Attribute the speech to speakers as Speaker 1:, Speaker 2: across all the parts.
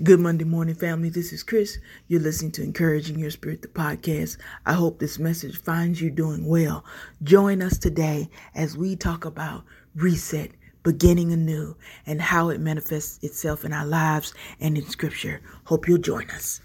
Speaker 1: Good Monday morning, family. This is Chris. You're listening to Encouraging Your Spirit, the podcast. I hope this message finds you doing well. Join us today as we talk about reset, beginning anew, and how it manifests itself in our lives and in Scripture. Hope you'll join us.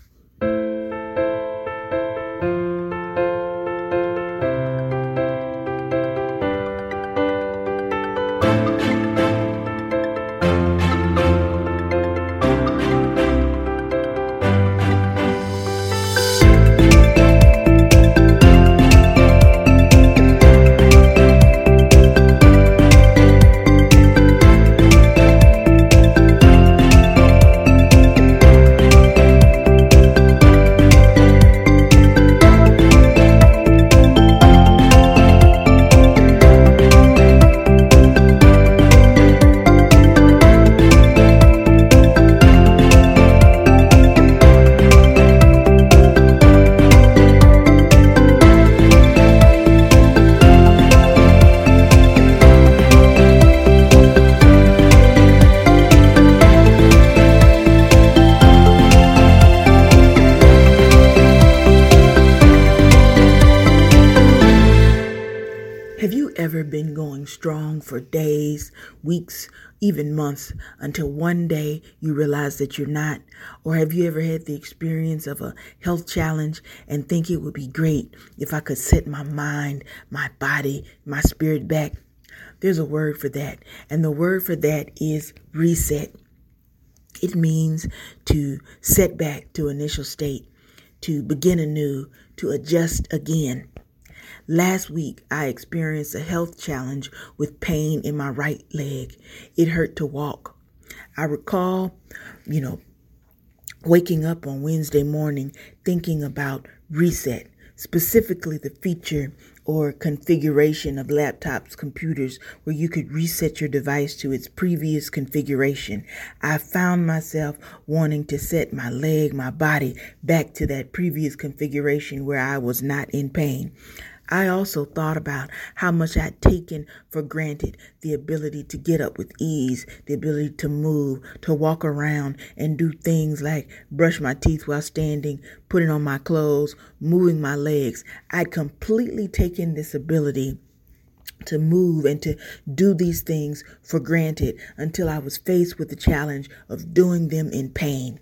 Speaker 1: Have you ever been going strong for days, weeks, even months until one day you realize that you're not? Or have you ever had the experience of a health challenge and think it would be great if I could set my mind, my body, my spirit back? There's a word for that, and the word for that is reset. It means to set back to initial state, to begin anew, to adjust again. Last week, I experienced a health challenge with pain in my right leg. It hurt to walk. I recall, you know, waking up on Wednesday morning thinking about reset, specifically the feature or configuration of laptops, computers, where you could reset your device to its previous configuration. I found myself wanting to set my leg, my body back to that previous configuration where I was not in pain. I also thought about how much I'd taken for granted the ability to get up with ease, the ability to move, to walk around and do things like brush my teeth while standing, putting on my clothes, moving my legs. I'd completely taken this ability to move and to do these things for granted until I was faced with the challenge of doing them in pain.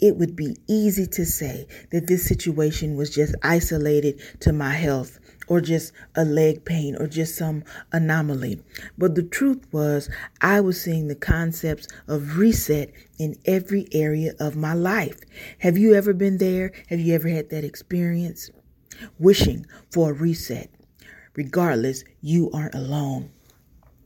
Speaker 1: It would be easy to say that this situation was just isolated to my health or just a leg pain or just some anomaly. But the truth was, I was seeing the concepts of reset in every area of my life. Have you ever been there? Have you ever had that experience? Wishing for a reset. Regardless, you aren't alone.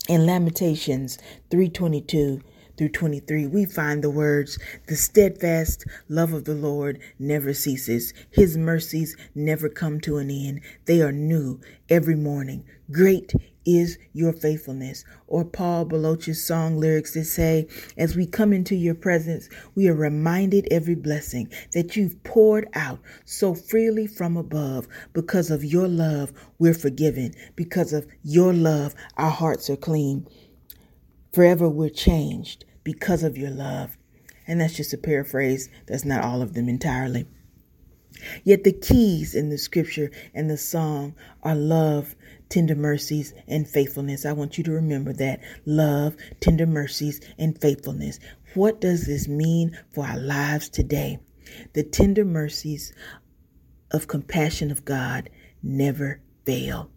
Speaker 1: In Lamentations 322, through 23, we find the words, The steadfast love of the Lord never ceases. His mercies never come to an end. They are new every morning. Great is your faithfulness. Or Paul Baloche's song lyrics that say, As we come into your presence, we are reminded every blessing that you've poured out so freely from above. Because of your love, we're forgiven. Because of your love, our hearts are clean. Forever we're changed because of your love. And that's just a paraphrase. That's not all of them entirely. Yet the keys in the scripture and the song are love, tender mercies, and faithfulness. I want you to remember that love, tender mercies, and faithfulness. What does this mean for our lives today? The tender mercies of compassion of God never fail.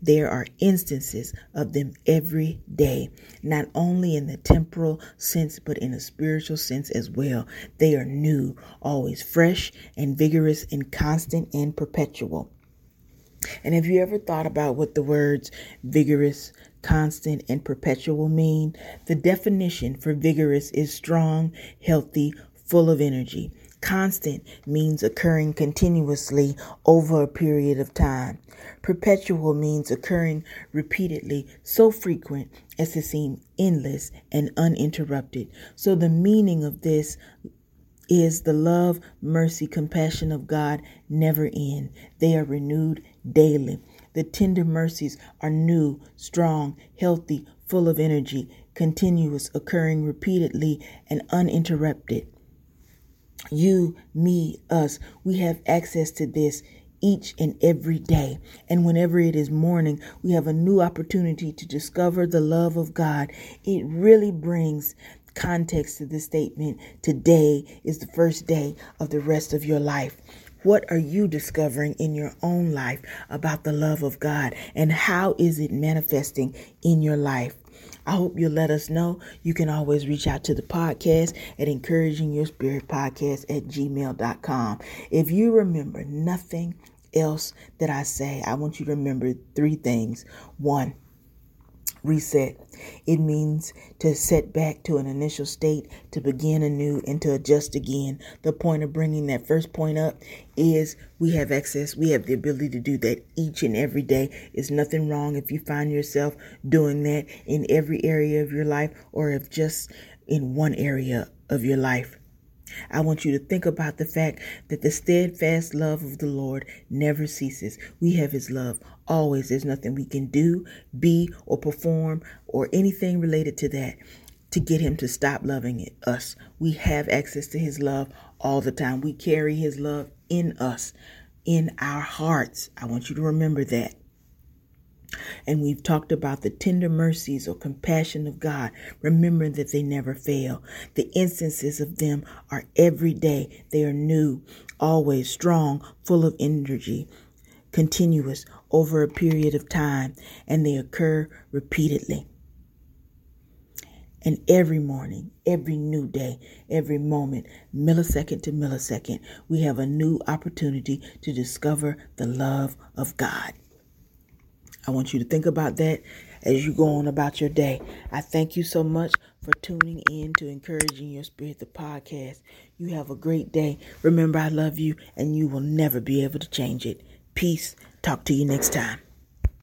Speaker 1: There are instances of them every day, not only in the temporal sense, but in a spiritual sense as well. They are new, always fresh and vigorous and constant and perpetual. And have you ever thought about what the words vigorous, constant, and perpetual mean? The definition for vigorous is strong, healthy, full of energy. Constant means occurring continuously over a period of time. Perpetual means occurring repeatedly, so frequent as to seem endless and uninterrupted. So, the meaning of this is the love, mercy, compassion of God never end. They are renewed daily. The tender mercies are new, strong, healthy, full of energy, continuous, occurring repeatedly, and uninterrupted. You, me, us, we have access to this each and every day. And whenever it is morning, we have a new opportunity to discover the love of God. It really brings context to this statement. Today is the first day of the rest of your life. What are you discovering in your own life about the love of God and how is it manifesting in your life? I hope you'll let us know. You can always reach out to the podcast at encouraging your spirit podcast at gmail.com. If you remember nothing else that I say, I want you to remember three things. One, reset. It means to set back to an initial state, to begin anew, and to adjust again. The point of bringing that first point up is we have access, we have the ability to do that each and every day. It's nothing wrong if you find yourself doing that in every area of your life or if just in one area of your life. I want you to think about the fact that the steadfast love of the Lord never ceases. We have His love always. There's nothing we can do, be, or perform, or anything related to that to get Him to stop loving us. We have access to His love all the time. We carry His love in us, in our hearts. I want you to remember that. And we've talked about the tender mercies or compassion of God. Remember that they never fail. The instances of them are every day. They are new, always strong, full of energy, continuous over a period of time, and they occur repeatedly. And every morning, every new day, every moment, millisecond to millisecond, we have a new opportunity to discover the love of God. I want you to think about that as you go on about your day. I thank you so much for tuning in to Encouraging Your Spirit, the podcast. You have a great day. Remember, I love you, and you will never be able to change it. Peace. Talk to you next time.